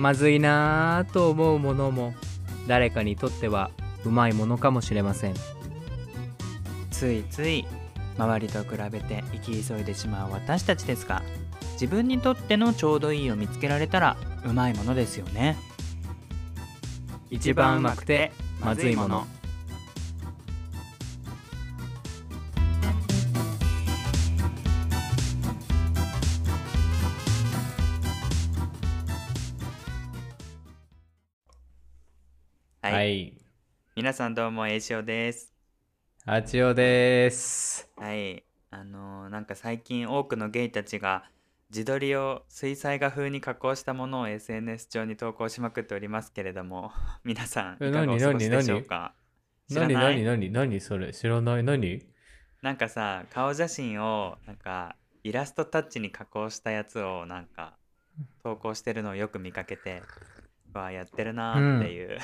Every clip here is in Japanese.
まずいなぁと思うものも誰かにとってはうまいものかもしれません。ついつい周りと比べて生き急いでしまう私たちですが自分にとってのちょうどいいを見つけられたらうまいものですよね。一番うまくてまずいものはい、はい皆さんどうも栄翔です。あちおです。はい。あのーなんか最近多くのゲイたちが自撮りを水彩画風に加工したものを SNS 上に投稿しまくっておりますけれども 皆さんえいかがお過ごしでしょうか？知ら何ない？何何何それ？知らない？何？なんかさ顔写真をなんかイラストタッチに加工したやつをなんか投稿してるのをよく見かけてわあやってるなーっていう、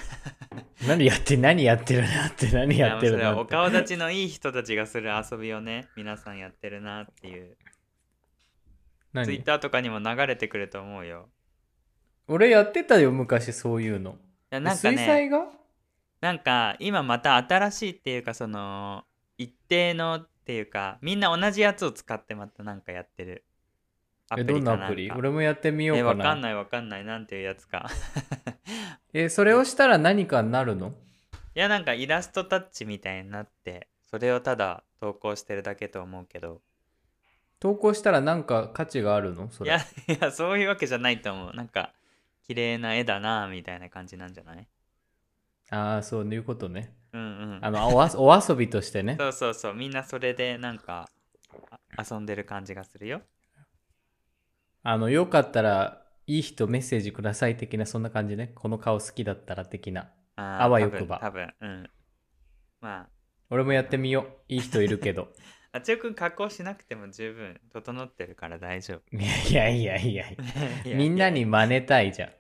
何やって何やってるなって何やってるなって。お顔立ちのいい人たちがする遊びをね皆さんやってるなっていう。ツイ何ッターとかにも流れてくると思うよ。俺やってたよ昔そういうの。いやなんか水ね彩画？なんか今また新しいっていうかその一定のっていうかみんな同じやつを使ってまたなんかやってるアえどんなアかプリ？俺もやってみようえかな。わかんないわかんない。なんていうやつか。えそれをしたら何かになるの？いやなんかイラストタッチみたいになってそれをただ投稿してるだけと思うけど。投稿したら何か価値があるの？それ。いやいやそういうわけじゃないと思う。なんか綺麗な絵だなみたいな感じなんじゃない？ああそういうことね。うんうん。あのおわ お遊びとしてね。そうそうそう。みんなそれでなんかあ遊んでる感じがするよあのよかったらいい人メッセージください的なそんな感じね。この顔好きだったら的な。あーあわよくば。多分多分。うん。ま俺もやってみよう。いい人いるけど。ああちおくん加工しなくても十分整ってるから大丈夫。いやいやいや。いやいや。みんなに真似たいじゃん。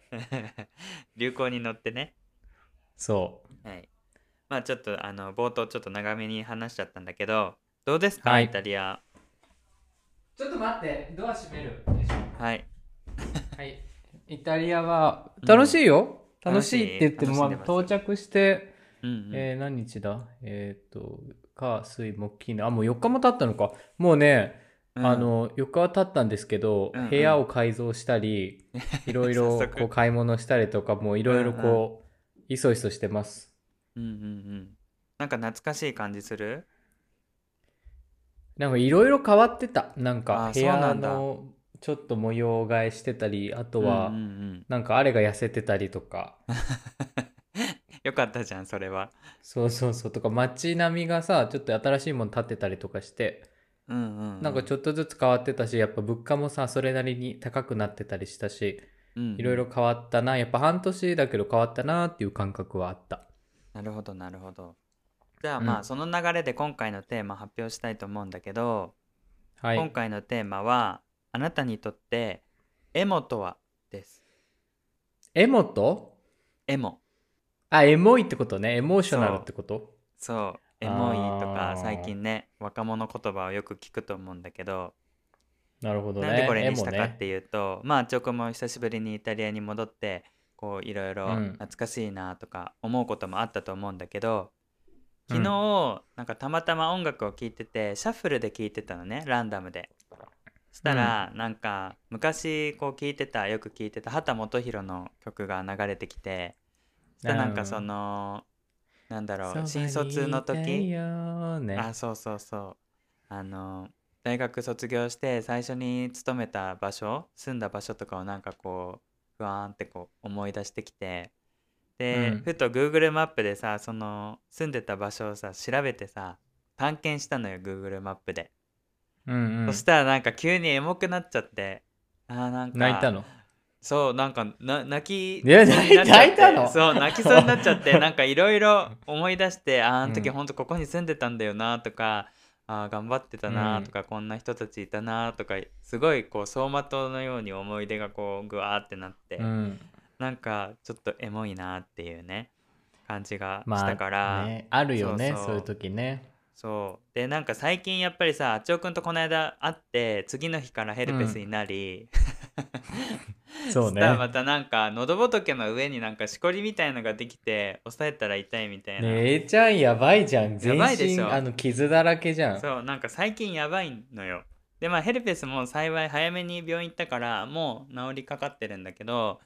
流行に乗ってね。そう。はい。まあちょっとあの冒頭ちょっと長めに話しちゃったんだけどどうですか、はい。イタリア。ちょっと待って。ドア閉めるはい。はい。イタリアは楽しいよ、うん楽しいって言っても、まあ、到着して、うんうん、えー何日だ？えっ、と火水木金あもう4日も経ったのか。もうね、うん。あの4日は経ったんですけど、うんうん。部屋を改造したり いろいろこう買い物したりとかもういろいろこう、いそいそしてます。うんうんうん。なんか懐かしい感じする？なんかいろいろ変わってた。なんあかー部屋のちょっと模様替えしてたりあとは、うんうんうん。なんかあれが痩せてたりとか。よかったじゃんそれは。そうそうそう。とか街並みがさちょっと新しいもの建ってたりとかしてうんうん、うん、なんかちょっとずつ変わってたしやっぱ物価もさそれなりに高くなってたりしたしいろいろ変わったな。やっぱ半年だけど変わったなっていう感覚はあった。なるほどなるほど。じゃあうん。まあ、その流れで今回のテーマ発表したいと思うんだけど、はい。今回のテーマはあなたにとってエモとはです。エモと？エモ。あエモいってことね。エモーショナルってこと？そう。エモいとか最近ね若者言葉をよく聞くと思うんだけど。なるほどね。なんでこれにしたかっていうと、まあチョコも久しぶりにイタリアに戻ってこういろいろうん。懐かしいなとか思うこともあったと思うんだけど昨うん。日、なんかたまたま音楽を聴いててシャッフルで聴いてたのねランダムで。そしたら、なんか昔こう聴いてたよく聴いてた畑基博の曲が流れてきてそしたらなんかそのなんだろう新卒の時ねあそうそうそう。あの大学卒業して最初に勤めた場所住んだ場所とかをなんかこうふわーんってこう思い出してきてで、うん。ふと Google マップでさその住んでた場所をさ調べてさ探検したのよ Google マップで、うんうん。そしたらなんか急にエモくなっちゃって。あーなんか。泣いたの？そうなんかな泣き泣いたの？そう泣きそうになっちゃって。なんかいろいろ思い出してあーあの時うん。ほんとここに住んでたんだよなとか、あー頑張ってたなとか、こんな人たちいたなとかすごいこう走馬灯のように思い出がこうぐわーってなって、うん。なんかちょっとエモいなっていうね感じがまあしたから、ねあるよねそうそう。そういう時ねそうでなんか最近やっぱりさあっちおくんとこの間会って次の日からヘルペスになり、そうしたらね。またなんか喉仏の上になんかしこりみたいのができて押さえたら痛いみたいな、ねえちゃんやばいじゃん。全やばいでしょ身あの傷だらけじゃん。そうなんか最近やばいのよでまあヘルペスも幸い早めに病院行ったからもう治りかかってるんだけど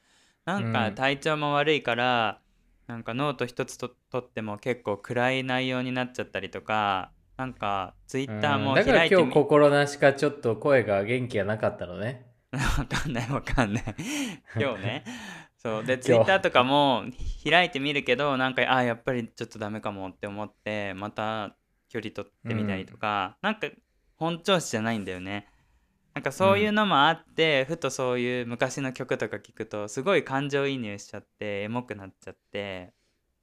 なんかうん体調も悪いから、なんかノート一つと取っても結構暗い内容になっちゃったりとかなんかツイッターもうん。だから開いてみ今日心なしかちょっと声が元気がなかったのね。わかんないわかんない。今日ね。そう。でツイッターとかも開いてみるけどなんかあやっぱりちょっとダメかもって思ってまた距離取ってみたりとか、なんか本調子じゃないんだよねなんかそういうのもあって、ふとそういう昔の曲とか聞くとすごい感情移入しちゃってエモくなっちゃって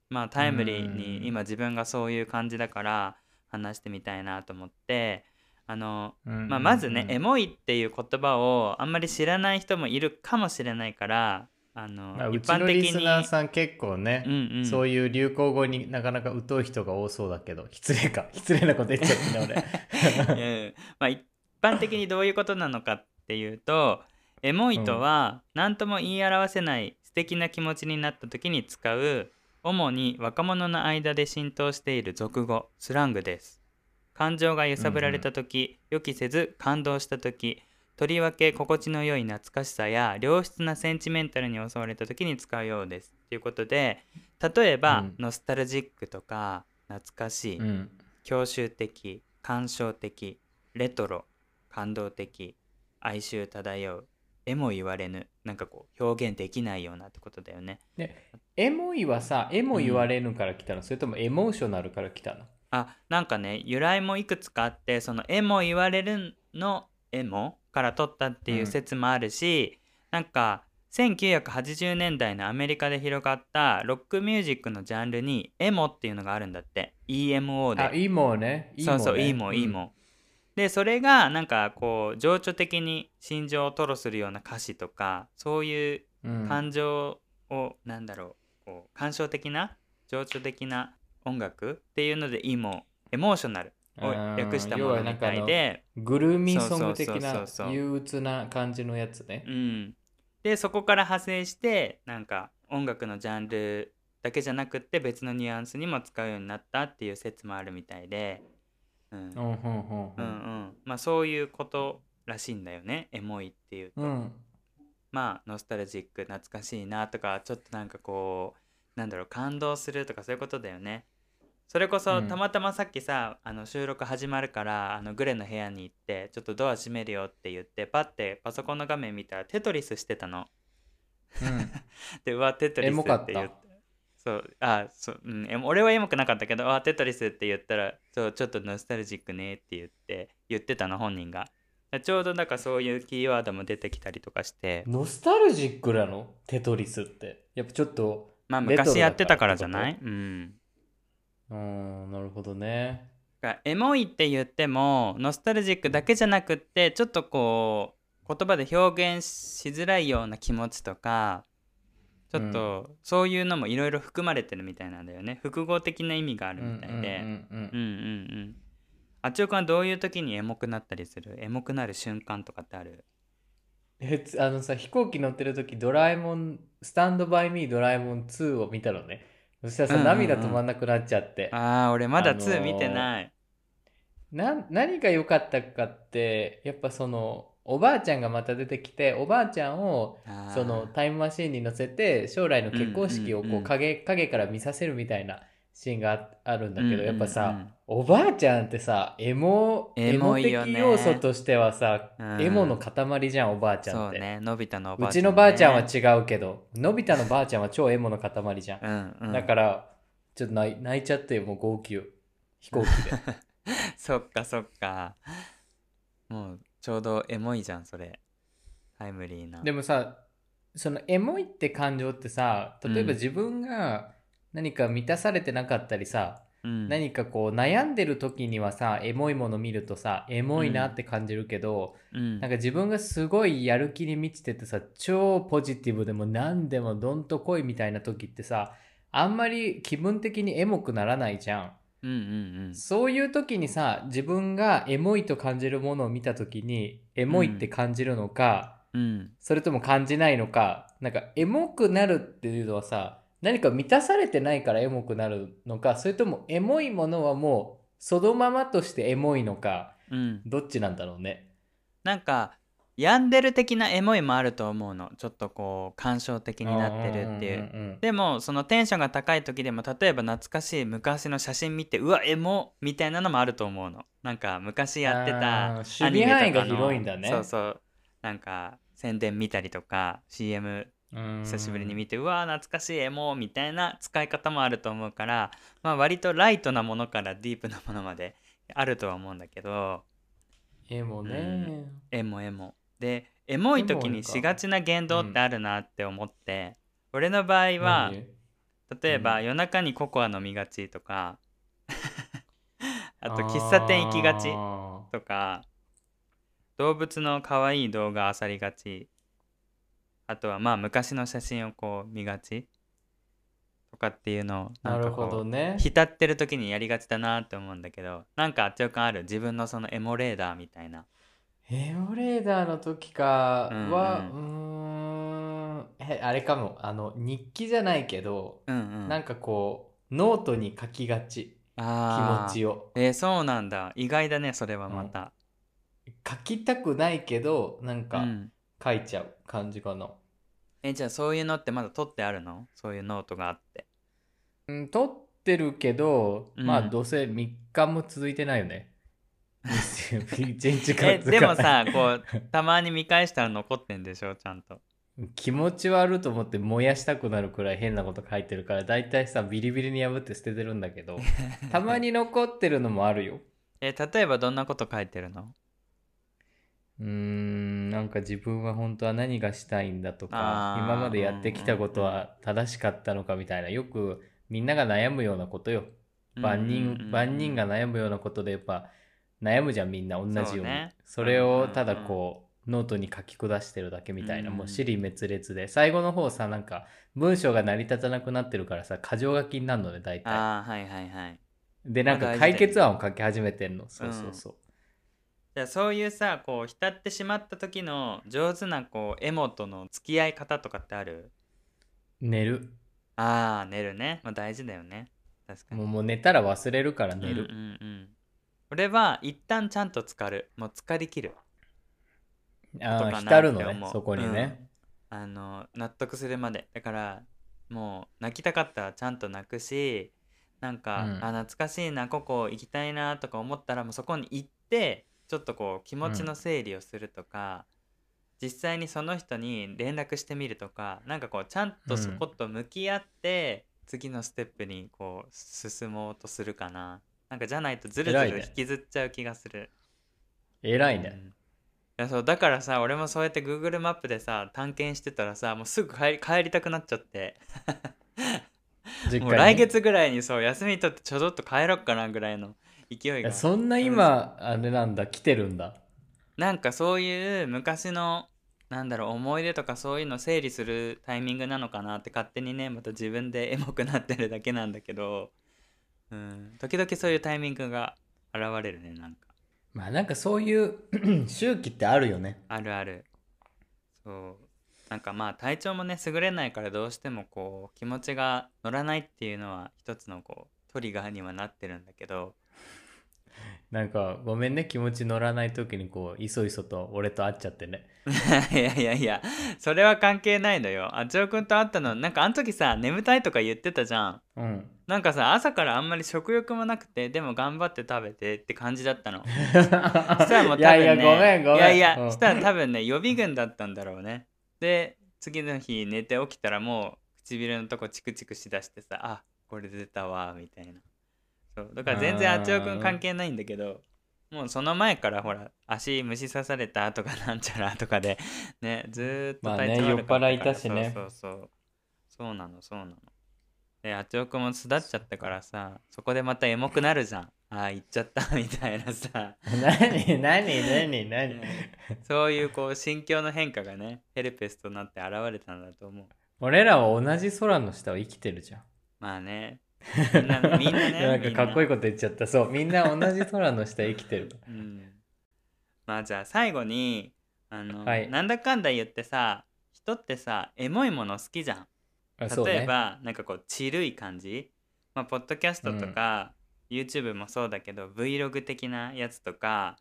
まあタイムリーうん。に今自分がそういう感じだから話してみたいなと思ってあのまあ、まずね、エモモいっていう言葉をあんまり知らない人もいるかもしれないからあの、まあ、う一般的にリスナーさん結構ね、うんうん、そういう流行語になかなか疎い人が多そうだけど、失礼か。失礼なこと言っちゃったね、うんまあ、一般的にどういうことなのかっていうと エモいとは何とも言い表せない素敵な気持ちになった時に使う主に若者の間で浸透している俗語スラングです。感情が揺さぶられた時、予期せず感動した時とりわけ心地の良い懐かしさや良質なセンチメンタルに襲われた時に使うようです。ということで例えば、うん。ノスタルジックとか懐かしい、うん。郷愁的感傷的レトロ感動的哀愁漂うえも言われぬなんかこう表現できないようなってことだよね。エモいはさ、エモ言われぬから来たの、それともエモーショナルから来たの？あなんかね由来もいくつかあってそのえも言われるのえもから取ったっていう説もあるし、なんか1980年代のアメリカで広がったロックミュージックのジャンルにエモっていうのがあるんだって。EMO で。あ、イモね。イモね。そうそういいもん。いいもん、でそれがなんかこう情緒的に心情を吐露するような歌詞とかそういう感情を、なんだろうこう感傷的な情緒的な音楽っていうのでいいもんエモーショナルを略したものみたいで。グルーミーソング的な憂鬱な感じのやつね。うん。でそこから派生してなんか音楽のジャンルだけじゃなくって別のニュアンスにも使うようになったっていう説もあるみたいで、うん、うん、まあそういうことらしいんだよね。エモいっていうと、うん。うん。まあノスタルジック懐かしいなとかちょっとなんかこうなんだろう感動するとかそういうことだよね。それこそうん。たまたまさっきさ、あの収録始まるからあのグレの部屋に行ってちょっとドア閉めるよって言ってパッてパソコンの画面見たらテトリスしてたの。うん。でうわテトリスって言ってそうあそう、うん、俺はエモくなかったけどあテトリスって言ったらそうちょっとノスタルジックねって言って言ってたの本人が。ちょうどなんかそういうキーワードも出てきたりとかして。ノスタルジックなの？テトリスって。やっぱちょっと、まあ昔やってたからじゃない？うん。うん、なるほどね。エモいって言ってもノスタルジックだけじゃなくってちょっとこう言葉で表現しづらいような気持ちとかちょっとそういうのもいろいろ含まれてるみたいなんだよね。複合的な意味があるみたいで。うんうんうんあっちおくんはどういう時にエモくなったりする？エモくなる瞬間とかってある？あのさ飛行機乗ってる時ドラえもんスタンドバイミードラえもん2を見たのね。そしたらさ、うんうんうん。涙止まんなくなっちゃって。あー俺まだあのー2見てない、な何が良かったかってやっぱそのおばあちゃんがまた出てきておばあちゃんをそのタイムマシーンに乗せて将来の結婚式をこうん影影から見させるみたいなシーンがああるんだけど、やっぱさおばあちゃんってさエモエエモ的要素としてはさ、うんエモの塊じゃんおばあちゃんそうって。ねのび太のおばうあちゃん、ね、ちのばあちゃんは違うけど、のび太のばあちゃんは超エモの塊じゃん。うんうんだから、ちょっと泣い泣いちゃってよ、もう号泣。飛行機で。そっかそっかもうちょうどエモいじゃんそれ。タイムリーな。でもさ、そのエモいって感情ってさ、例えばうん。自分が何か満たされてなかったりさ、うん。何かこう悩んでる時にはさ、エモいもの見るとさ、エモいなって感じるけど、うん。なんか自分がすごいやる気に満ちててさ、超ポジティブでも何でもどんと来いみたいな時ってさ、あんまり気分的にエモくならないじゃん。うんうんそういう時にさ、自分がエモいと感じるものを見た時に、エモいって感じるのか、うん。うん。それとも感じないのかなんかエモくなるっていうのはさ何か満たされてないからエモくなるのかそれともエモいものはもうそのままとしてエモいのかうん。どっちなんだろうね。なんか病んでる的なエモいもあると思うの。ちょっとこう感傷的になってるっていう。うんでもそのテンションが高い時でも例えば懐かしい昔の写真見てうわエモみたいなのもあると思うの。なんか昔やってたあー守備範囲が広いんだね。そうそう。なんか宣伝見たりとか CM うん。久しぶりに見てうわ懐かしいエモみたいな使い方もあると思うからまあ割とライトなものからディープなものまであるとは思うんだけど。エモね、エモエモでエモい時にしがちな言動ってあるなって思って、俺の場合は何？例えば、うん。夜中にココア飲みがちとか あと喫茶店行きがちあとか動物の可愛い動画漁りがち。あとはまあ昔の写真をこう見がちとかっていうのをーなんるほどね。浸ってる時にやりがちだなって思うんだけどなんかあっちょくんある？自分のそのエモレーダーみたいなエモレーダーの時か。はううーん。えあれかも。あの日記じゃないけど、うんうん。なんかこうノートに書きがち。あー。持ちを。えーそうなんだ。意外だねそれはまた、書きたくないけどなんかうん。書いちゃう感じかな、えじゃあそういうのってまだ取ってあるの？そういうノートがあって。うん、取ってるけど、うん。まあどうせ3日も続いてないよね。1日間えでもさこうたまに見返したら残ってんでしょ？ちゃんと。気持ち悪いと思って燃やしたくなるくらい変なこと書いてるからだいたいさビリビリに破って捨ててるんだけど たまに残ってるのもあるよ。え例えばどんなこと書いてるの？うーんなんか自分は本当は何がしたいんだとか今までやってきたことは正しかったのかみたいなよくみんなが悩むようなことよ。万人万人が悩むようなことでやっぱ悩むじゃんみんな同じように。そうね。それをただこうノートに書き下してるだけみたいなうんもう尻滅裂で。最後の方さなんか文章が成り立たなくなってるからさ箇条書きになるのね大体。ああはいはいはい。でなんか解決案を書き始めてんの。そうそうそう。じゃあそういうさこう浸ってしまった時の上手なこうエモとの付き合い方とかってある？寝る。ああ寝るね、まあ、大事だよね。確かに。もうもう寝たら忘れるから寝る。うんうんうん俺は一旦ちゃんと浸かる。もう浸かりきるああ浸るのねそこにね、あの納得するまで。だからもう泣きたかったらちゃんと泣くしなんか、うん。あ懐かしいなここ行きたいなとか思ったらもうそこに行ってちょっとこう気持ちの整理をするとか、実際にその人に連絡してみるとかなんかこうちゃんとそこと向き合って、次のステップにこう進もうとするかななんかじゃないとずるずる引きずっちゃう気がする。偉いね、うん。いやそうだからさ俺もそうやって Google マップでさ探検してたらさもうすぐ帰り帰りたくなっちゃって。もう来月ぐらいにそう休み取ってちょどっと帰ろっかなぐらいの勢いいが。やそんな今あれなんだ？来てるんだ？なんかそういう昔のなんだろう思い出とかそういうの整理するタイミングなのかなって勝手にねまた自分でエモくなってるだけなんだけど、うん、時々そういうタイミングが現れるねなんか。まあなんかそういう 周期ってあるよね。あるある。そう。なんかまあ体調もね優れないからどうしてもこう気持ちが乗らないっていうのは一つのこうトリガーにはなってるんだけどなんかごめんね気持ち乗らない時にこういそいそと俺と会っちゃってね。いやいやいやそれは関係ないのよ。あちおくんと会ったのなんかあの時さ眠たいとか言ってたじゃん。うん。なんかさ朝からあんまり食欲もなくてでも頑張って食べてって感じだったの。そしたらもう多分ねいやいやごめんごめん。いやいや、うん。したら多分ね予備軍だったんだろうね。で次の日寝て起きたらもう唇のとこチクチクしだしてさあこれ出たわみたいなそう。だから全然あちおくん関係ないんだけどもうその前からほら足虫刺されたとかなんちゃらとかで ねずーっとまあね体調悪かったから、酔っ払いたしね。そうそうそう。そうなのそうなの。であちおくんも巣立っちゃったからさそこでまたエモくなるじゃん。あー行っちゃった みたいなさ。何何何何？そういうこう心境の変化がねヘルペスとなって現れたんだと思う。俺らは同じ空の下を生きてるじゃん。まあね みんなみんなねなんかかっこいいい、こと言っちゃった。そうみんな同じ空の下生きてる。うん、まあじゃあ最後にあの、はい。なんだかんだ言ってさ人ってさエモいもの好きじゃん。例えば、なんかこうちるい感じ。まあポッドキャストとか、YouTube もそうだけど Vlog 的なやつとか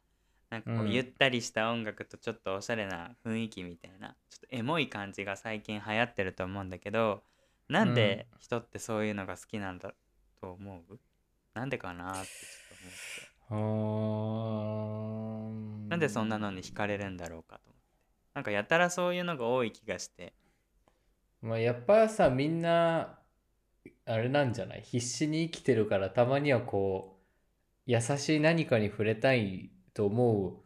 なんかこううん。ゆったりした音楽とちょっとおしゃれな雰囲気みたいなちょっとエモい感じが最近流行ってると思うんだけどなんで人ってそういうのが好きなんだと思う？なんでかなってちょっと思って。なんでそんなのに惹かれるんだろうかと思って。なんかやたらそういうのが多い気がして。まあ、やっぱさみんなあれなんじゃない？必死に生きてるからたまにはこう優しい何かに触れたいと思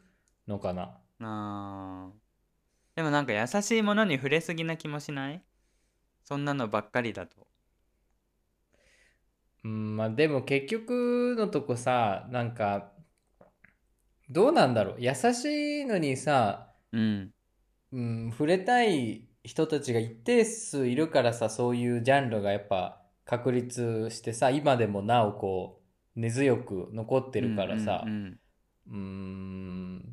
うのかな？あー。でもなんか優しいものに触れすぎな気もしない？そんなのばっかりだと。うんまあでも結局のとこさなんかどうなんだろう。優しいのにさ、うん。うん、触れたい人たちが一定数いるからさそういうジャンルがやっぱ確立してさ今でもなおこう根強く残ってるからさ、うん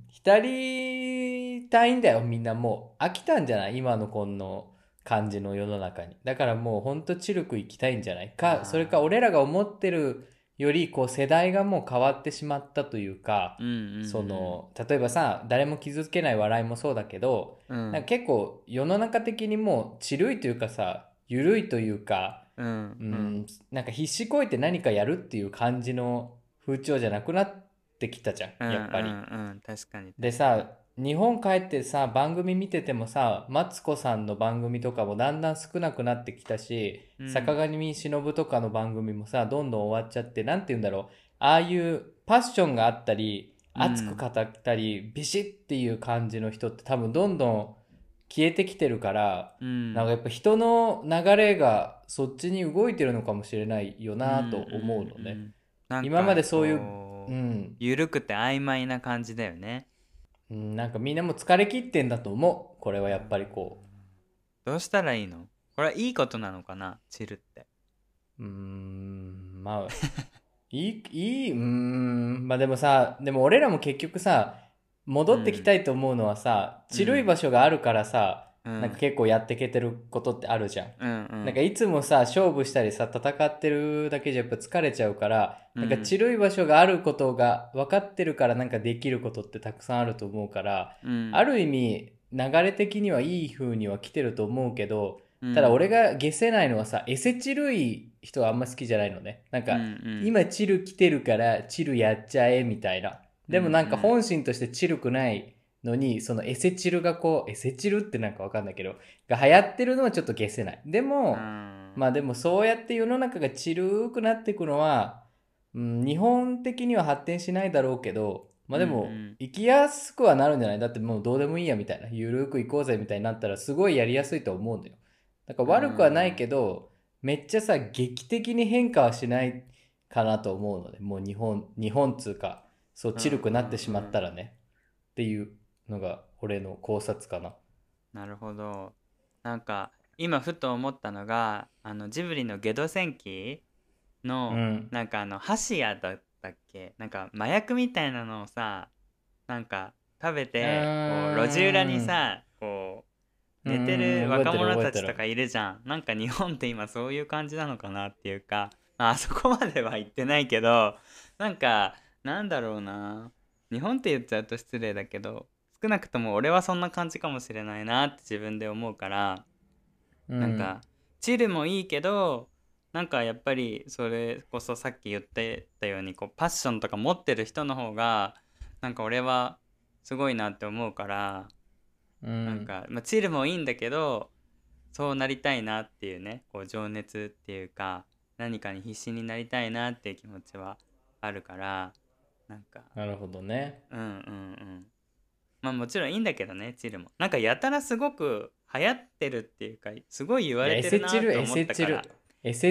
浸りたいんだよみんな。もう飽きたんじゃない？今のこの感じの世の中に。だからもうほんとチルク行きたいんじゃない？かそれか俺らが思ってるよりこう世代がもう変わってしまったというか、うんうんうんその例えばさ誰も傷つけない笑いもそうだけど、うん。なんか結構世の中的にもうちるいというかさ緩いというか、うん。うんなんか必死こいて何かやるっていう感じの風潮じゃなくなってきたじゃんうんやっぱり。うんうん。確かに。でさ日本帰ってさ番組見ててもさマツコさんの番組とかもだんだん少なくなってきたし、うん。坂上忍とかの番組もさどんどん終わっちゃってなんて言うんだろう。ああいうパッションがあったりうん。熱く語ったり、ビシッっていう感じの人って多分どんどん消えてきてるから、うん。なんかやっぱ人の流れがそっちに動いてるのかもしれないよなと思うのね。今までそういうこうん、緩くて曖昧な感じだよねうん、なんかみんなもう疲れ切ってんだと思う。これはやっぱりこどうしたらいいの？これはいいことなのかな？チルって。うんまあ いいいいうーんまあでもさでも俺らも結局さ戻ってきたいと思うのはさ、うん。ちるい場所があるからさ、うんなんか結構やってけてることってあるじゃん。うんうん。なんかいつもさ勝負したりさ戦ってるだけじゃやっぱ疲れちゃうから、うん。なんかちるい場所があることが分かってるからなんかできることってたくさんあると思うから、うん。ある意味流れ的にはいい風には来てると思うけど、うん。ただ俺が消せないのはさエセチルい人はあんま好きじゃないのね。なんか、うんうん。今チル来てるからチルやっちゃえみたいな。でもなんか本心としてチルくないのにそのエセチルがこうエセチルってなんかわかんないけどが流行ってるのはちょっと消せない。でも、うん。まあでもそうやって世の中がチルくなっていくのは、うん、日本的には発展しないだろうけどまあでもうんうん。生きやすくはなるんじゃない？だってもうどうでもいいやみたいな。ゆるく行こうぜみたいになったらすごいやりやすいと思うんだよ。だから悪くはないけど、めっちゃさ劇的に変化はしないかなと思うのでもう日本日本つうかそうチルくなってしまったらね、っていうのが俺の考察かな。なるほど。なんか今ふと思ったのがあのジブリの「ゲド戦記の」うん。なんかあの箸屋だったっけ？なんか麻薬みたいなのをさなんか食べてこう路地裏にさこう寝てうんる若者たちとかいるじゃん。なんか日本って今そういう感じなのかなっていうか。まああ そこまでは言ってないけどなんかなんだろうな。日本って言っちゃうと失礼だけど少なくとも俺はそんな感じかもしれないなって自分で思うからうん。なんかチルもいいけどなんかやっぱりそれこそさっき言ってたようにこうパッションとか持ってる人の方がなんか俺はすごいなって思うから、うん。なんか、まあ、チルもいいんだけどそうなりたいなっていうねこう情熱っていうか何かに必死になりたいなっていう気持ちはあるからなんか。なるほどね。うんうんうんまあもちろんいいんだけどねチルも。なんかやたらすごく流行ってるっていうかすごい言われてるなと思エったかセチルら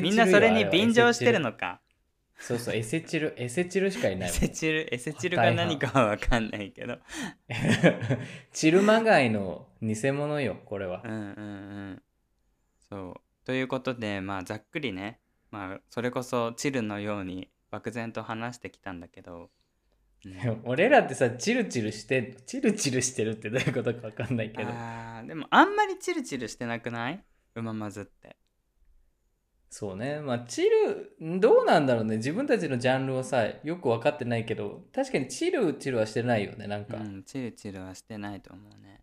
みんなそれによ便乗してるのか。そうそうエセチルエセチルしかいなエいもん。セチルエセチルが何かは分かんないけど。チルマガイの偽物よこれは。うんうんうん。そう。ということでまあざっくりね。まあそれこそチルのように漠然と話してきたんだけど。うん 俺らってさチルチルしてチルチルしてるってどういうことか分かんないけど。でもあんまりチルチルしてなくない？うままずって。そうね。まあチルどうなんだろうね。自分たちのジャンルをさよく分かってないけど確かにチルチルはしてないよねなんか、うんチルチルはしてないと思うね。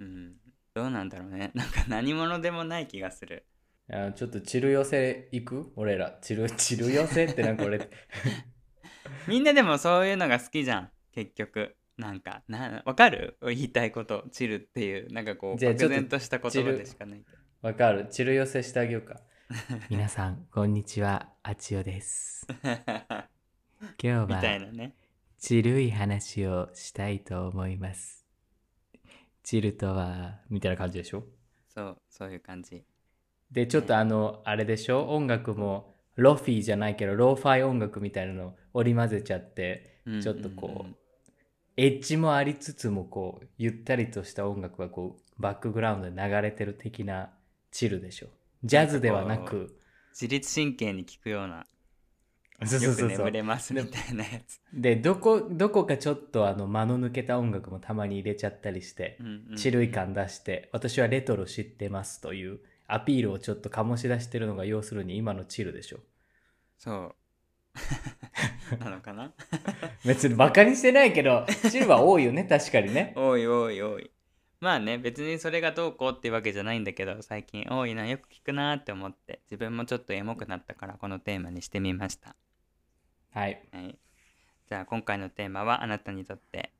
うん。どうなんだろうね。なんか何者でもない気がする。いやちょっとチル寄せ行く？俺ら。チルチル寄せってなんか俺 みんなでもそういうのが好きじゃん。結局。なんかなわかる？言いたいこと。チルっていう。なんかこう漠然とした言葉でしかないわかる。チル寄せしてあげようか。皆さんこんにちは。あちおです。今みたいなね。チルい話をしたいと思います。チルとは、みたいな感じでしょ？そうそういう感じ。で、ちょっとあの、あれでしょ？音楽も、ロフィーじゃないけど、ローファイ音楽みたいなのを織り交ぜちゃって、ちょっとこう、エッジもありつつも、こう、ゆったりとした音楽がこう、バックグラウンドで流れてる的なチルでしょ。ジャズではなく、自律神経に効くようなそう。眠れますみたいなやつ。で、どこ、どこかちょっとあの、間の抜けた音楽もたまに入れちゃったりして、うんうんチルい感出して、私はレトロ知ってますというアピールをちょっと醸し出してるのが要するに今のチルでしょ。そう なのかな？別にバカにしてないけど、チルは多いよね、確かにね。多い多い多いまあね別にそれがどうこうっていうわけじゃないんだけど最近多いなよく聞くなって思って自分もちょっとエモくなったからこのテーマにしてみました、はい。はい、じゃあ今回のテーマはあなたにとって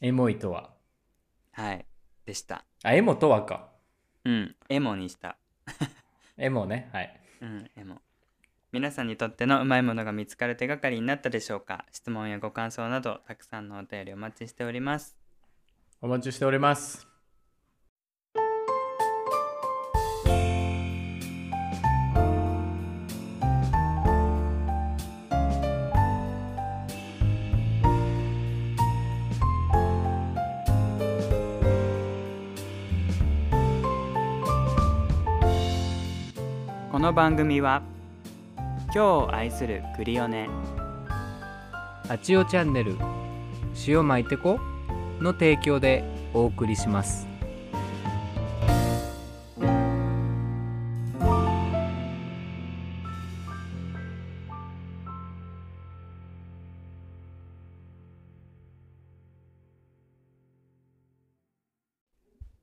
エモいとは？はいでしたあ、エモとはか。うんエモにしたエモね。はい。うんエモ皆さんにとってのうまいものが見つかる手がかりになったでしょうか？質問やご感想などたくさんのお便りお待ちしておりますお待ちしております。の番組は今日を愛するクリオネあちおチャンネル、塩巻いてこの提供でお送りします。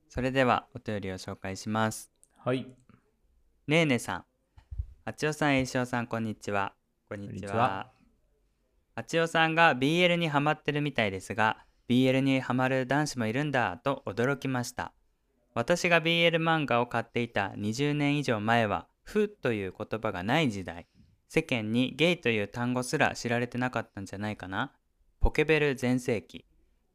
それではお便りを紹介しますはい。ねえねさんあちおさんえいさんこんにちは。こんにちは。は。あちおさんが BL にハマってるみたいですが BL にハマる男子もいるんだと驚きました。私が BL 漫画を買っていた20年以上前は「フ」という言葉がない時代。世間にゲイという単語すら知られてなかったんじゃないかな。ポケベル全盛期。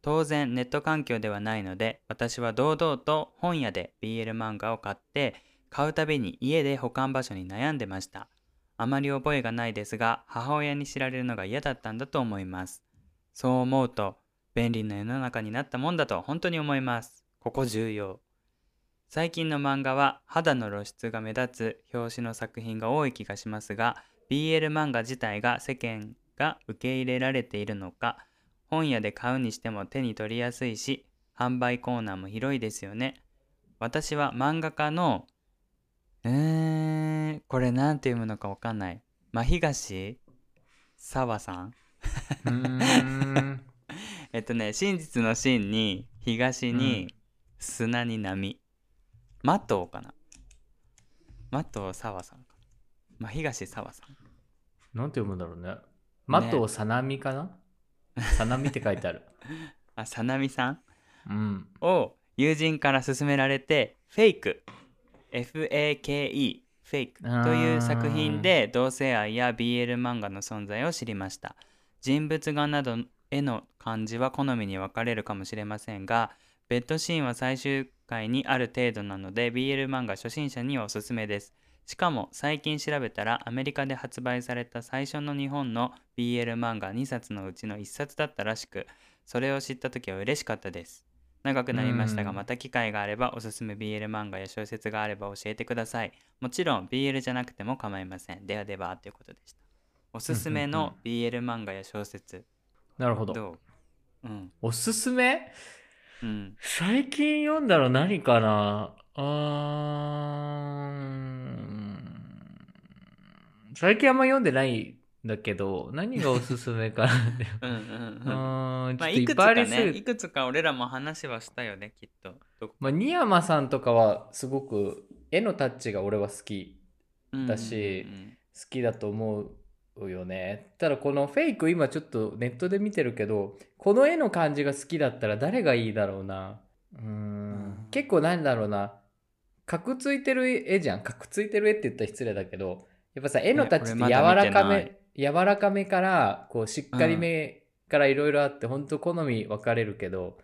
当然ネット環境ではないので私は堂々と本屋で BL 漫画を買って買うたびに家で保管場所に悩んでました。あまり覚えがないですが母親に知られるのが嫌だったんだと思います。そう思うと便利な世の中になったもんだと本当に思います。ここ重要。最近の漫画は肌の露出が目立つ表紙の作品が多い気がしますが BL 漫画自体が世間が受け入れられているのか本屋で買うにしても手に取りやすいし販売コーナーも広いですよね。私は漫画家のえー、これなんて読むのかわかんない。真東？沢さん？えっとね真実の真に東に砂に波、マトウかな？マトウ沢さんか真東沢さん。なんて読むんだろうね。マトさなみかな？さなみって書いてある。あさなみさん？うん。を友人から勧められてフェイク FAKE フェイクという作品で同性愛や BL 漫画の存在を知りました。人物画などへの感じは好みに分かれるかもしれませんがベッドシーンは最終回にある程度なので BL 漫画初心者にはおすすめです。しかも最近調べたらアメリカで発売された最初の日本の BL 漫画2冊のうちの1冊だったらしくそれを知った時は嬉しかったです長くなりましたがうん。また機会があればおすすめ BL 漫画や小説があれば教えてください。もちろん BL じゃなくても構いません。ではではということでした。おすすめの BL 漫画や小説。なるほど。どう？うん。おすすめ？うん。最近読んだの何かな？あー最近あんま読んでないんだけど、何がおすすめかなって。うんうんうん。あーちょまあいくつかねいくつか俺らも話はしたよねきっと。まあ、新山さんとかはすごく絵のタッチが俺は好きだしうん好きだと思うよね。ただこのフェイク今ちょっとネットで見てるけどこの絵の感じが好きだったら誰がいいだろうな。うーん。うん。結構なんだろうな。かくついてる絵じゃん。かくついてる絵って言ったら失礼だけどやっぱさ絵のタッチって柔らかめ柔らかめからこうしっかりめからいろいろあって本当好み分かれるけど、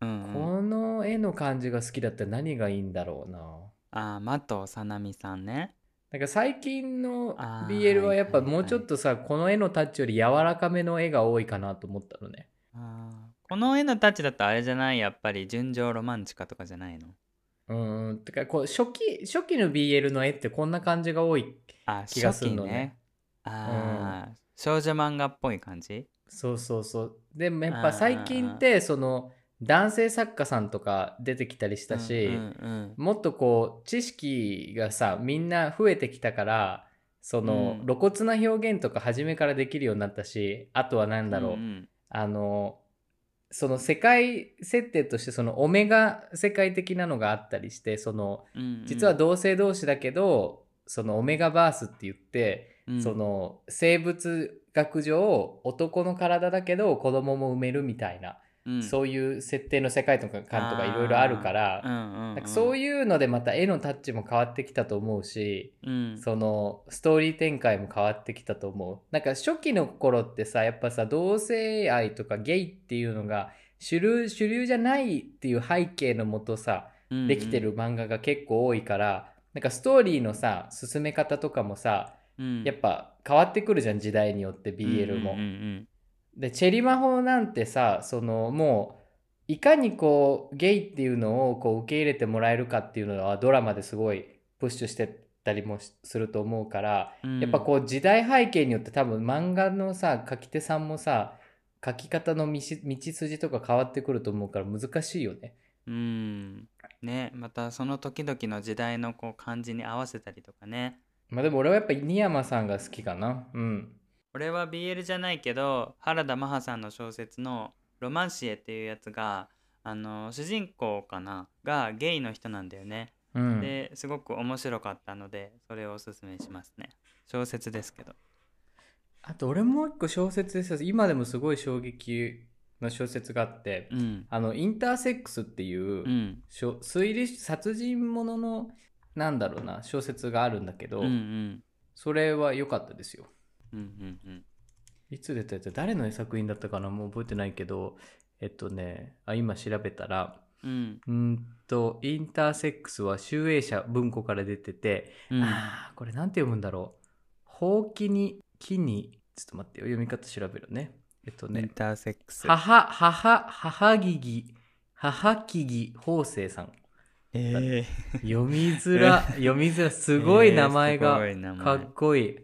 うんうん。この絵の感じが好きだったら何がいいんだろうな。あー的さなみさんね。なんか最近の BL はやっぱはいはいはい。もうちょっとさ、この絵のタッチより柔らかめの絵が多いかなと思ったのね。あーこの絵のタッチだとあれじゃない？やっぱり純情ロマンチカとかじゃないの？うんうん。てかこう初期、初期の BL の絵ってこんな感じが多い。あ気がするのね少女漫画っぽい感じ？そうそうそう。でもやっぱ最近ってその男性作家さんとか出てきたりしたし、うんうんもっとこう知識がさみんな増えてきたからその、うん。露骨な表現とか初めからできるようになったしあとは何だろう、んん。あのその世界設定としてそのオメガ世界的なのがあったりしてそのうんうん。実は同性同士だけどそのオメガバースって言って、うん。その生物学上男の体だけど子供も産めるみたいな、うん。そういう設定の世界とか観とかいろいろあるから、うんうんうん。なんかそういうのでまた絵のタッチも変わってきたと思うし、うん。そのストーリー展開も変わってきたと思う。なんか初期の頃ってさ、やっぱさ、同性愛とかゲイっていうのが主流、主流じゃないっていう背景のもとさ、うんうん。できてる漫画が結構多いから、なんかストーリーのさ、進め方とかもさ、うん。やっぱ変わってくるじゃん、時代によって BL も。うんうんで、チェリマホなんてさ、そのもう、いかにこう、ゲイっていうのをこう受け入れてもらえるかっていうのはドラマですごいプッシュしてたりもしすると思うから、うん。やっぱこう時代背景によって多分漫画のさ、書き手さんもさ、書き方の道筋とか変わってくると思うから難しいよね。うん。ねまたその時々の時代のこう感じに合わせたりとかねまあでも俺はやっぱ新山さんが好きかな。うん。俺は BL じゃないけど原田マハさんの小説の「ロマンシエ」っていうやつがあの主人公かな？がゲイの人なんだよね、うん。ですごく面白かったのでそれをおすすめしますね。小説ですけど。あと俺もう一個小説です。今でもすごい衝撃の小説があって、うん。あの、インターセックスっていう、うん。推理殺人もののなんだろうな小説があるんだけど、うんうん。それは良かったですよ。うんうんうん。いつ出たやつ？誰の作品だったかな？もう覚えてないけどえっとねあ今調べたらうん。んとインターセックスは集英社文庫から出てて、うん。あーこれなんて読むんだろう？ほうきに木にちょっと待ってよ。読み方調べるね。えっとねインターセックス。母母母木木母木木法生さんえ読みづら読みづらすごい名前がかっこいい。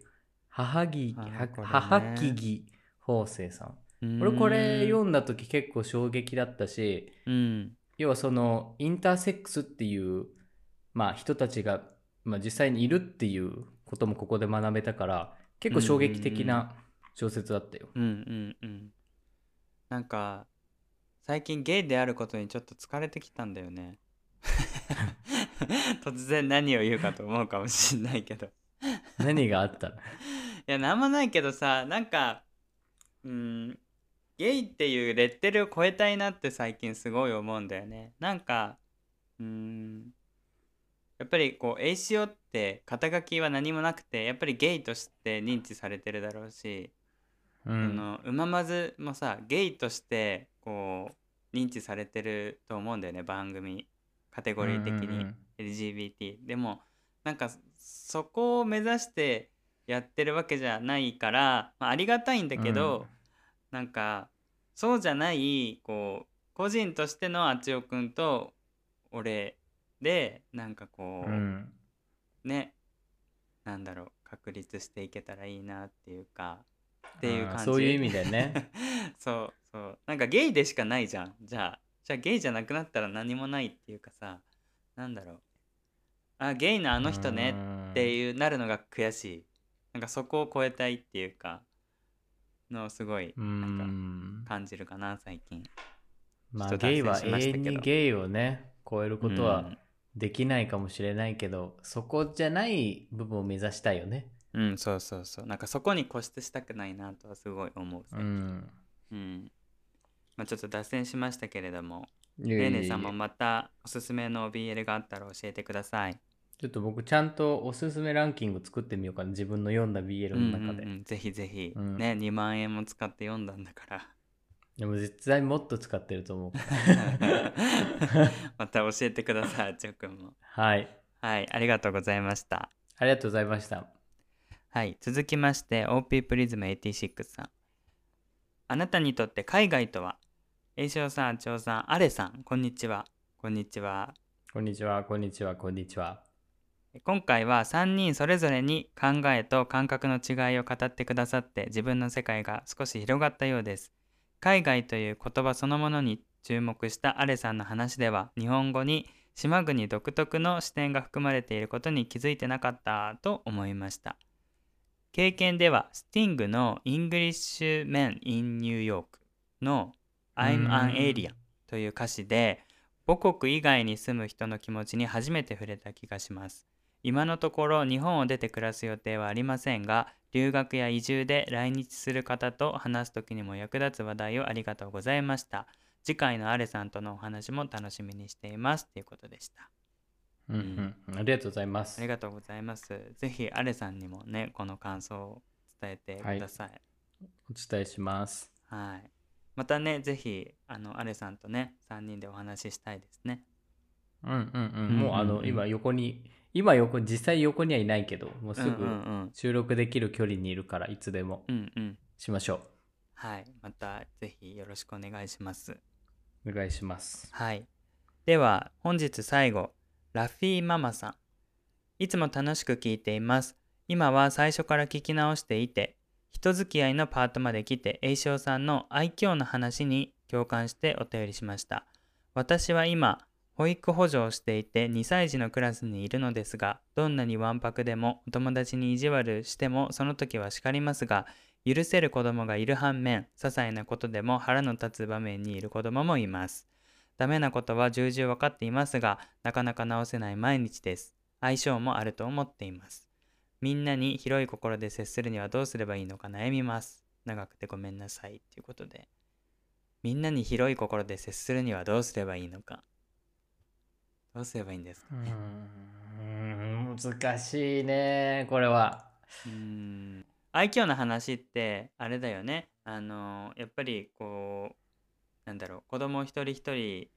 母木母木木法生さん。ー俺これうん読んだ時結構衝撃だったしうん。要はそのインターセックスっていうまあ人たちが、まあ、実際にいるっていうこともここで学べたから結構衝撃的な小説だったよ、うんうんうん。なんか最近ゲイであることにちょっと疲れてきたんだよね 突然何を言うかと思うかもしんないけど。い何があったの？やなんもないけどさなんかうんゲイっていうレッテルを超えたいなって最近すごい思うんだよね。なんかうんやっぱりこう A しよって肩書きは何もなくてやっぱりゲイとして認知されてるだろうしあうん。のうままずもさゲイとしてこう認知されてると思うんだよね番組カテゴリー的にうんうんうん。LGBT でもなんかそこを目指してやってるわけじゃないから、まあ、ありがたいんだけど、なんかそうじゃないこう個人としてのあちおくんと俺でなんかこう、うん。ねなんだろう確立していけたらいいなっていうかっていう感じ。そういう意味でね。そうそう。なんかゲイでしかないじゃん。じゃあじゃあゲイじゃなくなったら何もないっていうかさなんだろう。あゲイのあの人ねっていうなるのが悔しい。なんかそこを超えたいっていうかのをすごいなんか感じるかな最近。まあゲイは永遠にゲイをね超えることはできないかもしれないけど、そこじゃない部分を目指したいよね。うん、うん、そうそうそう。なんかそこに固執したくないなとはすごい思うう最近。ん。うんまあ、ちょっと脱線しましたけれどもレーネさんもまたおすすめの BL があったら教えてください。ちょっと僕ちゃんとおすすめランキング作ってみようかな。自分の読んだ BL の中で、うんうんうんぜひぜひ、うん。ね2万円も使って読んだんだから。でも絶対もっと使ってると思う。また教えてください、ちょくんも。はい。はい、ありがとうございました。ありがとうございました。はい、続きまして、OP プリズム86さん。あなたにとって海外とは？栄翔さん、長さん、アレさん、こんにちは。こんにちは。こんにちはこんにちはこんにちは今回は3人それぞれに考えと感覚の違いを語ってくださって自分の世界が少し広がったようです。海外という言葉そのものに注目したアレさんの話では日本語に島国独特の視点が含まれていることに気づいてなかったと思いました。経験ではスティングの English Men in New York の I'm an alien という歌詞で母国以外に住む人の気持ちに初めて触れた気がします。今のところ日本を出て暮らす予定はありませんが留学や移住で来日する方と話す時にも役立つ話題をありがとうございました。次回のアレさんとのお話も楽しみにしています。ということでしたうんうん、ありがとうございます。ありがとうございます。ぜひアレさんにもねこの感想を伝えてください。お伝えします。はい、またねぜひあのアレさんとね3人でお話ししたいですね。うんうんうん、うんもうあの、うん今横に今横実際横にはいないけどもうすうんうぐん。収録できる距離にいるからいつでもうんうん。うんしましょはい。またぜひよろしくお願いします。うお願いします。はい。では、本日最後、ラフィーママさん。いつも楽しく聞いています。今は最初から聞き直していて、人付き合いのパートまで来て、栄翔さんの愛嬌の話に共感してお便りしました。私は今、保育補助をしていて2歳児のクラスにいるのですが、どんなにわんぱくでもお友達に意地悪してもその時は叱りますが、許せる子供がいる反面、些細なことでも腹の立つ場面にいる子供もいます。ダメなことは重々分かっていますが、なかなか直せない毎日です。相性もあると思っています。みんなに広い心で接するにはどうすればいいのか悩みます。長くてごめんなさい。ということで。みんなに広い心で接するにはどうすればいいのか。どうすればいいんですかうーん難しいねこれはうーん愛嬌の話ってあれだよねあのやっぱりこうなんだろう子供一人一人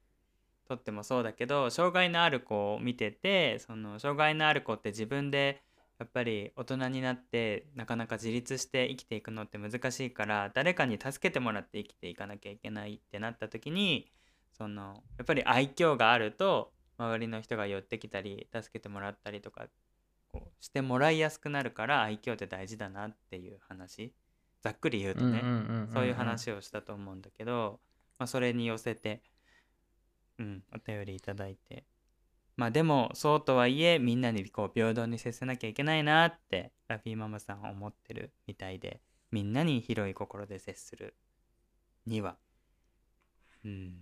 とってもそうだけど障害のある子を見ててその障害のある子って自分でやっぱり大人になってなかなか自立して生きていくのって難しいから誰かに助けてもらって生きていかなきゃいけないってなった時にそのやっぱり愛嬌があると周りの人が寄ってきたり助けてもらったりとかこうしてもらいやすくなるから愛嬌って大事だなっていう話。ざっくり言うとね、そういう話をしたと思うんだけど、まあ、それに寄せて、うん、お便りいただいて。まあでもそうとはいえみんなにこう平等に接せなきゃいけないなってラフィーママさんは思ってるみたいでみんなに広い心で接する。には。うん。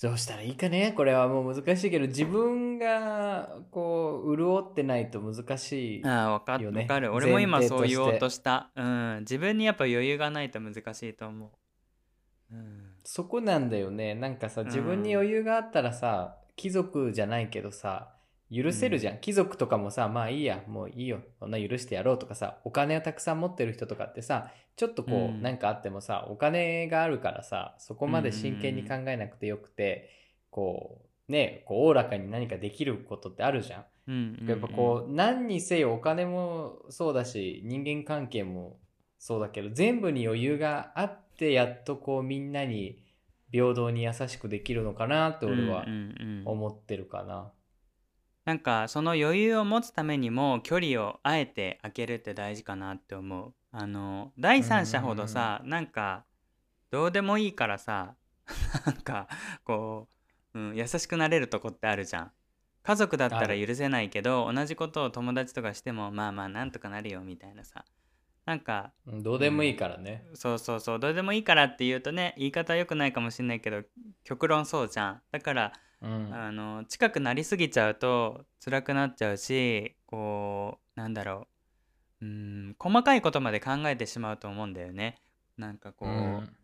どうしたらいいかね？これはもう難しいけど自分がこう潤ってないと難しいああ分かる、よね分かる。俺も今そう言おうとした、うん、自分にやっぱ余裕がないと難しいと思う、うん、そこなんだよね。なんかさうん。自分に余裕があったらさ、貴族じゃないけどさ許せるじゃん、貴族とかもさまあいいやもういいよ。そんな許してやろうとかさお金をたくさん持ってる人とかってさちょっとこう、うん。なんかあってもさお金があるからさそこまで真剣に考えなくてよくて、こうねこうおおらかに何かできることってあるじゃん。うんうんやっぱこう、何にせよお金もそうだし人間関係もそうだけど全部に余裕があってやっとこうみんなに平等に優しくできるのかなって俺はうんうんうん。思ってるかな。なんかその余裕を持つためにも距離をあえて空けるって大事かなって思う。あの第三者ほどさ、なんかどうでもいいからさ なんかこう、うん、優しくなれるとこってあるじゃん。家族だったら許せないけど同じことを友達とかしてもまあまあなんとかなるよみたいなさなんかうんどうでもいいからね。そうそうそう。どうでもいいからって言うとね言い方は良くないかもしれないけど極論そうじゃん。だからうん。あの近くなりすぎちゃうと辛くなっちゃうしこうなんだろう。うん細かいことまで考えてしまうと思うんだよね。なんかこう、うん。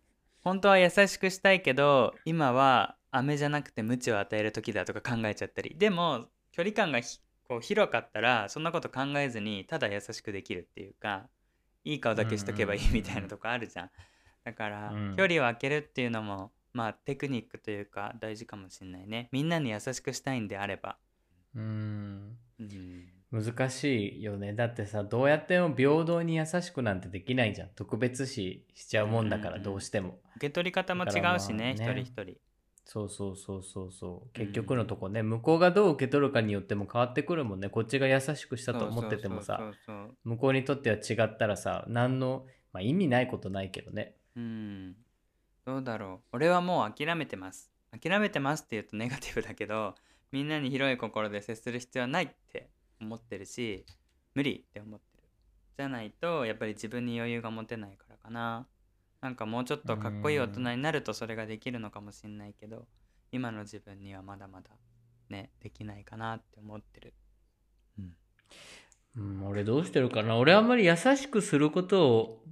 本当は優しくしたいけど今は飴じゃなくて鞭を与える時だとか考えちゃったり。でも距離感がひこう広かったらそんなこと考えずにただ優しくできるっていうかいい顔だけしとけばいいみたいなとこあるじゃん。だから、うん。距離を空けるっていうのもまあテクニックというか大事かもしれないね。みんなに優しくしたいんであれば。うん。うん。難しいよね。だってさ、どうやっても平等に優しくなんてできないじゃん。特別視しちゃうもんだから、どうしても。受け取り方も違うしねまあね。一人一人そうそうそうそうそう。結局のとこね、向こうがどう受け取るかによっても変わってくるもんね。こっちが優しくしたと思っててもさ向こうにとっては違ったらさ、何の、まあ、意味ないことないけどね。うん。どうだろう。俺はもう諦めてます。諦めてますって言うと ネガティブだけどみんなに広い心で接する必要はないって思ってるし無理って思ってる。じゃないとやっぱり自分に余裕が持てないからかななんかもうちょっとかっこいい大人になるとそれができるのかもしんないけど今の自分にはまだまだねできないかなって思ってるうん、俺どうしてるかな俺あんまり優しくすることを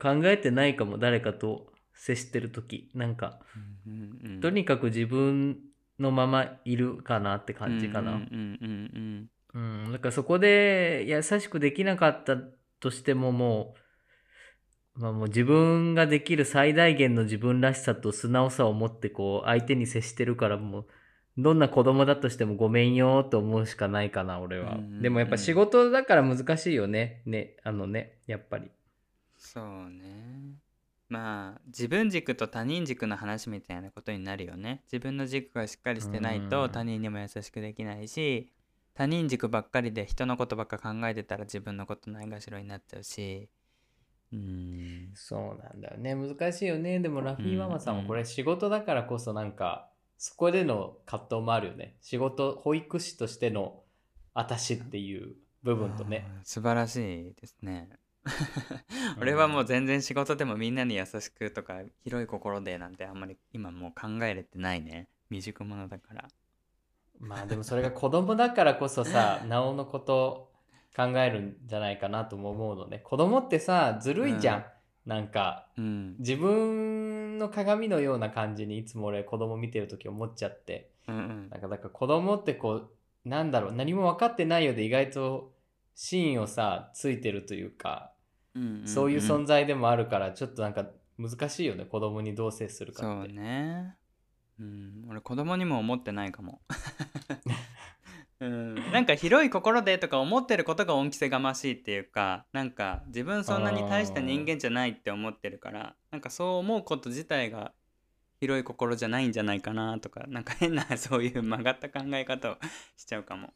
考えてないかも。誰かと接してるとき。なんか、うんうんうんとにかく自分のままいるかなって感じかな。うんうんうんうん、だからそこで優しくできなかったとしてももう、まあもう自分ができる最大限の自分らしさと素直さを持ってこう相手に接してるからもう、どんな子供だとしてもごめんよと思うしかないかな、俺は。うんうんうんでもやっぱ仕事だから難しいよね。ね、あのね、やっぱり。そうねまあ自分軸と他人軸の話みたいなことになるよね自分の軸がしっかりしてないうんと他人にも優しくできないし他人軸ばっかりで人のことばっか考えてたら自分のことないがしろになっちゃうしうんそうなんだよね。難しいよね。でもラフィーママさんうんもこれ仕事だからこそなんか、そこでの葛藤もあるよね。仕事、保育士としての私っていう部分とね。素晴らしいですね 俺はもう全然仕事でもみんなに優しくとか広い心でなんてあんまり今もう考えれてないね未熟者だからまあでもそれが子供だからこそさ、なおのこと考えるんじゃないかなとも思うのね。子供ってさ、ずるいじゃん。なんか、うん自分の鏡のような感じにいつも俺子供見てる時思っちゃって。うんうんなんかだから子供ってこう、なんだろう、何も分かってないようで意外と芯をさ、ついてるというか、うんんんそういう存在でもあるから、ちょっとなんか難しいよね、子供にどう接するかそうって。ねうん俺子供にも思ってないかも うん。なんか広い心でとか思ってることが恩着せがましいっていうかなんか自分そんなに大した人間じゃないって思ってるからなんかそう思うこと自体が広い心じゃないんじゃないかなとかなんか変なそういう曲がった考え方をしちゃうかも。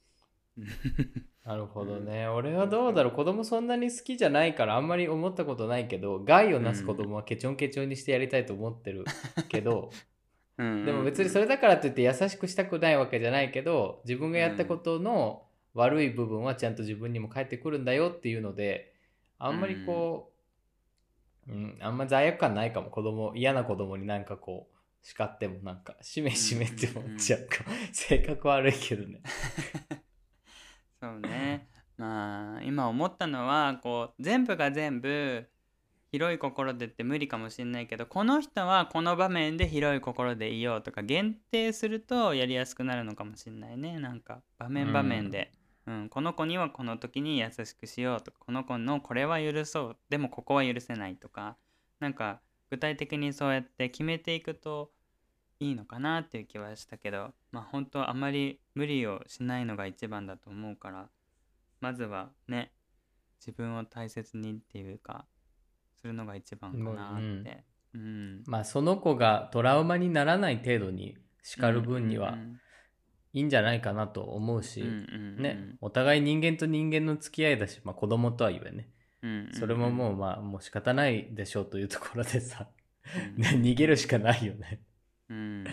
なるほどね。俺はどうだろう、子供そんなに好きじゃないからあんまり思ったことないけど、害をなす子供はケチョンケチョンにしてやりたいと思ってるけど、うんでも別にそれだからといって優しくしたくないわけじゃないけど、自分がやったことの悪い部分はちゃんと自分にも返ってくるんだよっていうので、あんまりこう、うん、あんま罪悪感ないかも、子供、嫌な子供になんかこう、叱ってもなんか、しめしめって思っちゃうか、性格悪いけどね。そうね。まあ今思ったのはこう全部が全部広い心でって無理かもしれないけどこの人はこの場面で広い心でいようとか限定するとやりやすくなるのかもしれないね。なんか場面場面で、うんこの子にはこの時に優しくしようとかこの子のこれは許そうでもここは許せないとかなんか具体的にそうやって決めていくといいのかなっていう気はしたけどまあ本当あまり無理をしないのが一番だと思うからまずはね自分を大切にっていうかするのが一番かなって。うん。まあその子がトラウマにならない程度に叱る分にはいいんじゃないかなと思うし、うんうんうんね、お互い人間と人間の付き合いだし、まあ子供とは言えね。うんうんうん。それももうまあもう仕方ないでしょうというところでさ、うん。ね 逃げるしかないよね。うん、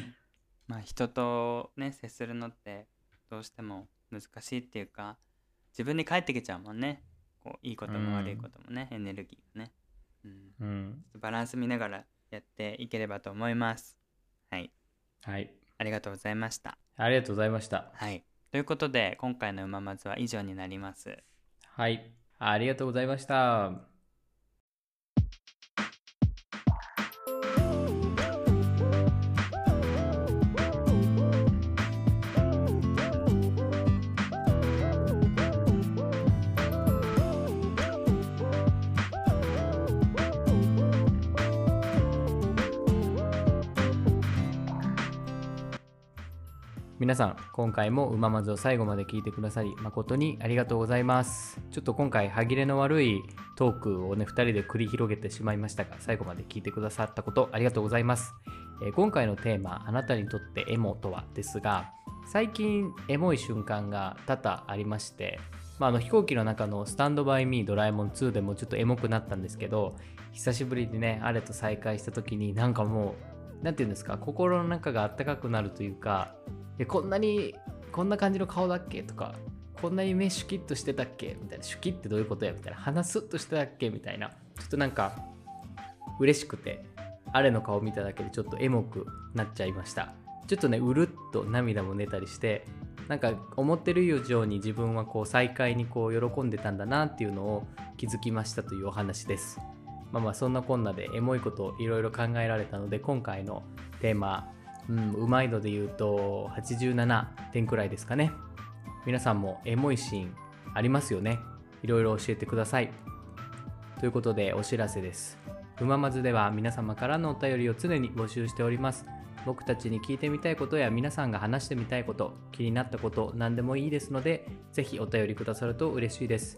まあ人とね接するのってどうしても難しいっていうか自分に返ってきちゃうもんね。こういいことうんも悪いこともね、エネルギーがね、うん、うん。バランス見ながらやっていければと思いますはいはい。ありがとうございましたありがとうございました。はいということで今回の「うままず」は以上になりますはい。ありがとうございました。皆さん今回もうままずを最後まで聞いてくださり誠にありがとうございます。ちょっと今回歯切れの悪いトークをね2人で繰り広げてしまいましたが最後まで聞いてくださったことありがとうございます、えー今回のテーマあなたにとってエモとはですが最近エモい瞬間が多々ありましてまあ、あの飛行機の中のスタンドバイミードラえもん2でもちょっとエモくなったんですけど久しぶりにねあれと再会した時になんかもうなんていうんですか心の中があったかくなるというかえこんなにこんな感じの顔だっけとかこんなに目シュキッとしてたっけみたいなシュキってどういうことやみたいな鼻スッとしてたっけみたいなちょっとなんか嬉しくてあれの顔見ただけでちょっとエモくなっちゃいました。ちょっとねうるっと涙も出たりしてなんか思ってる以上に自分はこう再会にこう喜んでたんだなっていうのを気づきましたというお話です。まあまあそんなこんなでエモいこといろいろ考えられたので今回のテーマうん、うまいので言うと87点くらいですかね。皆さんもエモいシーンありますよね。いろいろ教えてください。ということでお知らせです。うままずでは皆様からのお便りを常に募集しております。僕たちに聞いてみたいことや皆さんが話してみたいこと、気になったこと、何でもいいですので、ぜひお便りくださると嬉しいです。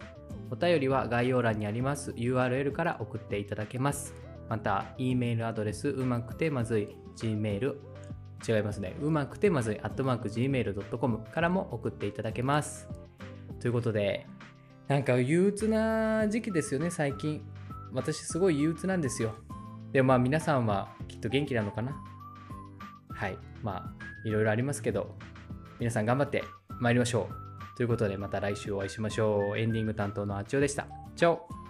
お便りは概要欄にあります URL から送っていただけます。また、E メールアドレスうまくてまずい Gmail 違いますね。うまくてまずい、アットマーク Gmail.com からも送っていただけます。ということで、なんか憂鬱な時期ですよね、最近。私すごい憂鬱なんですよ。でもまあ皆さんはきっと元気なのかなはい。まあ、いろいろありますけど、皆さん頑張って参りましょう。ということで、また来週お会いしましょう。エンディング担当のあっちおでした。チャオ